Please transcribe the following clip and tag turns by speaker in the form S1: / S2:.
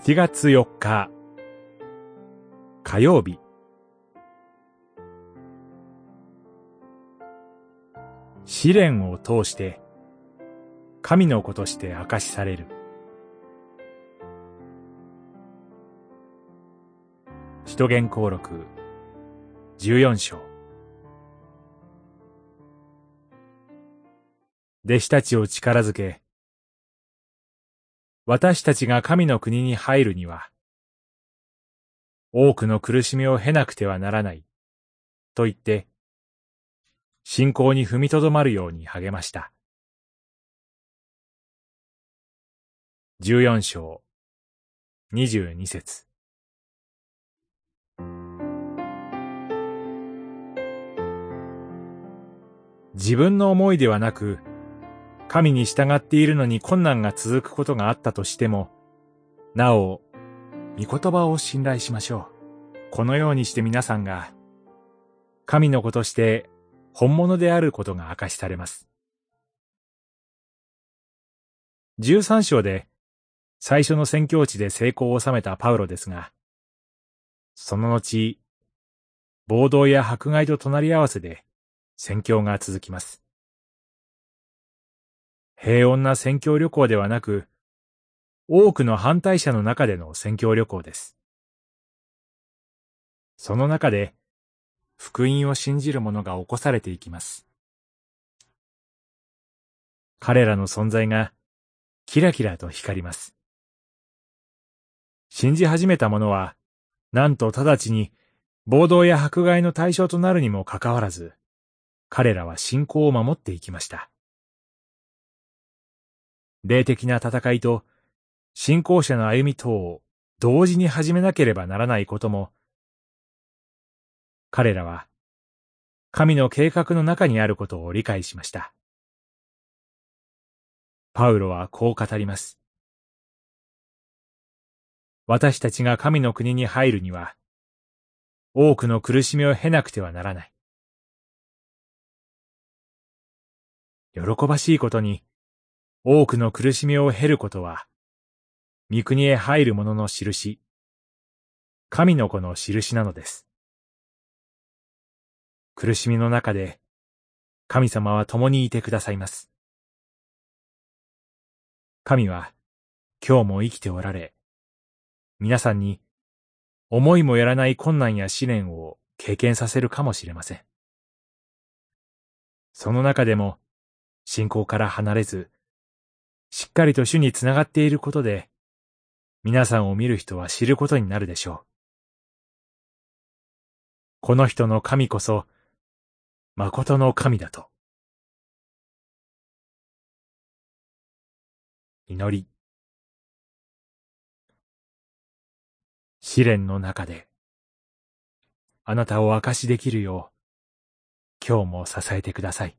S1: 7月4日。火曜日。試練を通して神の子として明かしされる。使徒言行録14章。弟子たちを力づけ私たちが神の国に入るには、多くの苦しみを経なくてはならない、と言って、信仰に踏みとどまるように励ました。十四章、二十二節。自分の思いではなく、神に従っているのに困難が続くことがあったとしても、なお、御言葉を信頼しましょう。このようにして皆さんが、神の子として本物であることが明かしされます。十三章で最初の宣教地で成功を収めたパウロですが、その後、暴動や迫害と隣り合わせで宣教が続きます。平穏な宣教旅行ではなく、多くの反対者の中での宣教旅行です。その中で、福音を信じる者が起こされていきます。彼らの存在が、キラキラと光ります。信じ始めた者は、なんと直ちに、暴動や迫害の対象となるにもかかわらず、彼らは信仰を守っていきました。霊的な戦いと信仰者の歩み等を同時に始めなければならないことも、彼らは神の計画の中にあることを理解しました。パウロはこう語ります。私たちが神の国に入るには、多くの苦しみを経なくてはならない。喜ばしいことに、多くの苦しみを経ることは、御国へ入る者の印、神の子の印なのです。苦しみの中で、神様は共にいてくださいます。神は、今日も生きておられ、皆さんに、思いもやらない困難や試練を経験させるかもしれません。その中でも、信仰から離れず、しっかりと主につながっていることで、皆さんを見る人は知ることになるでしょう。この人の神こそ、誠の神だと。祈り。試練の中で、あなたを証しできるよう、今日も支えてください。